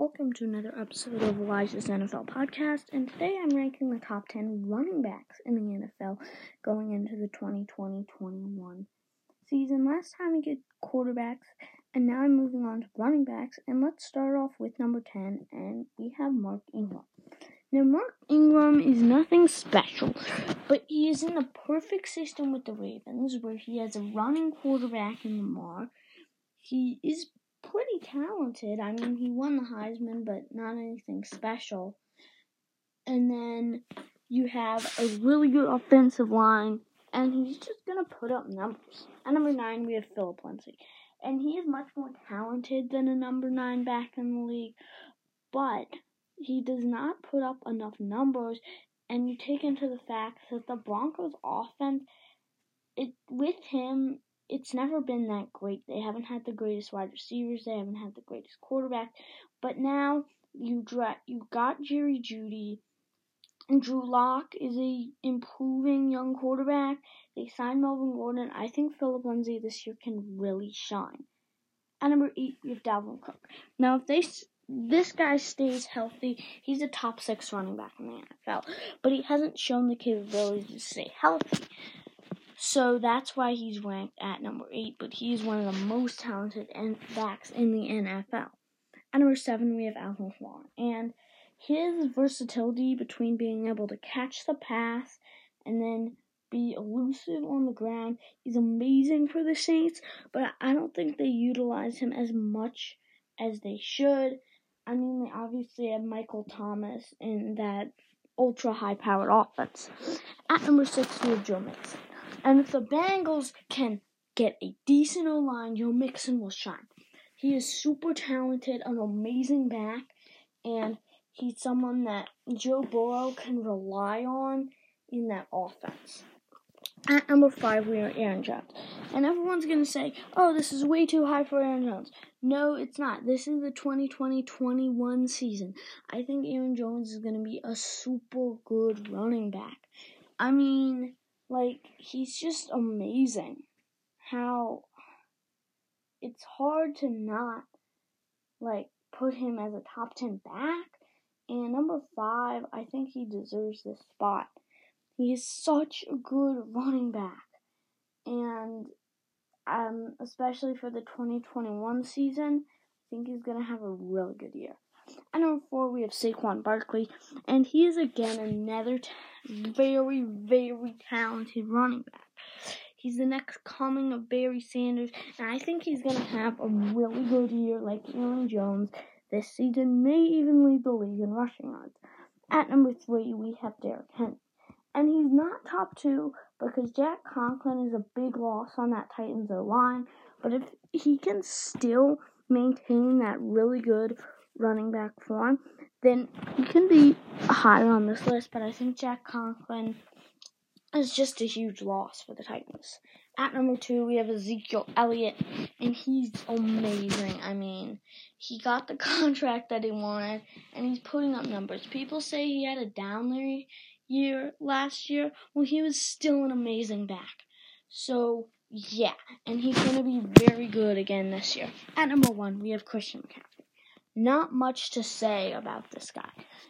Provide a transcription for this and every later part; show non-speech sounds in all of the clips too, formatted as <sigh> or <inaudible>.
Welcome to another episode of Elijah's NFL podcast, and today I'm ranking the top 10 running backs in the NFL going into the 2020-21 season. Last time we did quarterbacks, and now I'm moving on to running backs, and let's start off with number 10, and we have Mark Ingram. Now, Mark Ingram is nothing special, but he is in the perfect system with the Ravens, where he has a running quarterback in Lamar. He is pretty talented. I mean, he won the Heisman, but not anything special. And then you have a really good offensive line, and he's just gonna put up numbers. At number nine, we have Philip Lindsay, and he is much more talented than a number nine back in the league, but he does not put up enough numbers. And you take into the fact that the Broncos' offense, it with him, it's never been that great. They haven't had the greatest wide receivers. They haven't had the greatest quarterback. But now you dra- you got Jerry Jeudy. Drew Lock is a improving young quarterback. They signed Melvin Gordon. I think Philip Lindsay this year can really shine. At number eight, you have Dalvin Cook. Now, if they this guy stays healthy, he's a top six running back in the NFL. But he hasn't shown the capability to stay healthy. So that's why he's ranked at number eight, but he's one of the most talented backs in the NFL. At number seven, we have Alvin Kamara, and his versatility between being able to catch the pass and then be elusive on the ground is amazing for the Saints, but I don't think they utilize him as much as they should. I mean, they obviously have Michael Thomas in that ultra high powered offense. At number six, we have Joe Mixon. And if the Bengals can get a decent O line, Joe Mixon will shine. He is super talented, an amazing back, and he's someone that Joe Burrow can rely on in that offense. At number five, we are Aaron Jones. And everyone's going to say, oh, this is way too high for Aaron Jones. No, it's not. This is the 2020 21 season. I think Aaron Jones is going to be a super good running back. I mean, like, he's just amazing. How it's hard to not, like, put him as a top 10 back. And number five, I think he deserves this spot. He is such a good running back. And um, especially for the 2021 season, I think he's going to have a really good year. At number four, we have Saquon Barkley, and he is again another t- very, very talented running back. He's the next coming of Barry Sanders, and I think he's going to have a really good year like Aaron Jones this season, may even lead the league in rushing yards. At number three, we have Derrick Henry. And he's not top two because Jack Conklin is a big loss on that Titans line. But if he can still maintain that really good running back form, then he can be higher on this list. But I think Jack Conklin is just a huge loss for the Titans. At number two, we have Ezekiel Elliott, and he's amazing. I mean, he got the <laughs> contract that he wanted, and he's putting up numbers. People say he had a down year last year. Well, he was still an amazing back. So, yeah, and he's going to be very good again this year. At number one, we have Christian McCaffrey. Not much to say about this guy.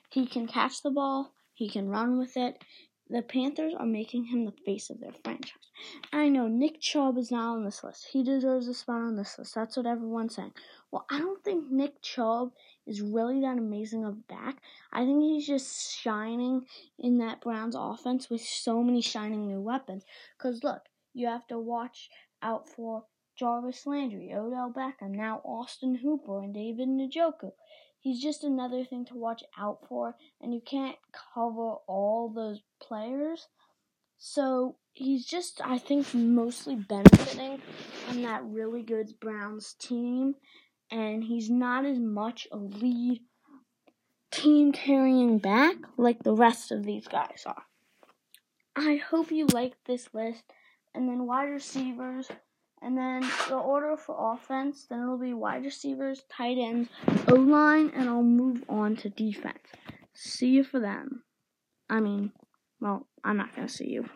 He can catch the ball, he can run with it. The Panthers are making him the face of their franchise. I know Nick Chubb is not on this list. He deserves a spot on this list. That's what everyone's saying. Well, I don't think Nick Chubb is really that amazing of a back. I think he's just shining in that Browns offense with so many shining new weapons. Because look, you have to watch out for Jarvis Landry, Odell Beckham, now Austin Hooper, and David Njoku. He's just another thing to watch out for, and you can't cover all those players. So he's just, I think, mostly benefiting from that really good Browns team, and he's not as much a lead team carrying back like the rest of these guys are. I hope you like this list, and then wide receivers. And then the order for offense, then it'll be wide receivers, tight ends, O line, and I'll move on to defense. See you for them. I mean, well, I'm not going to see you.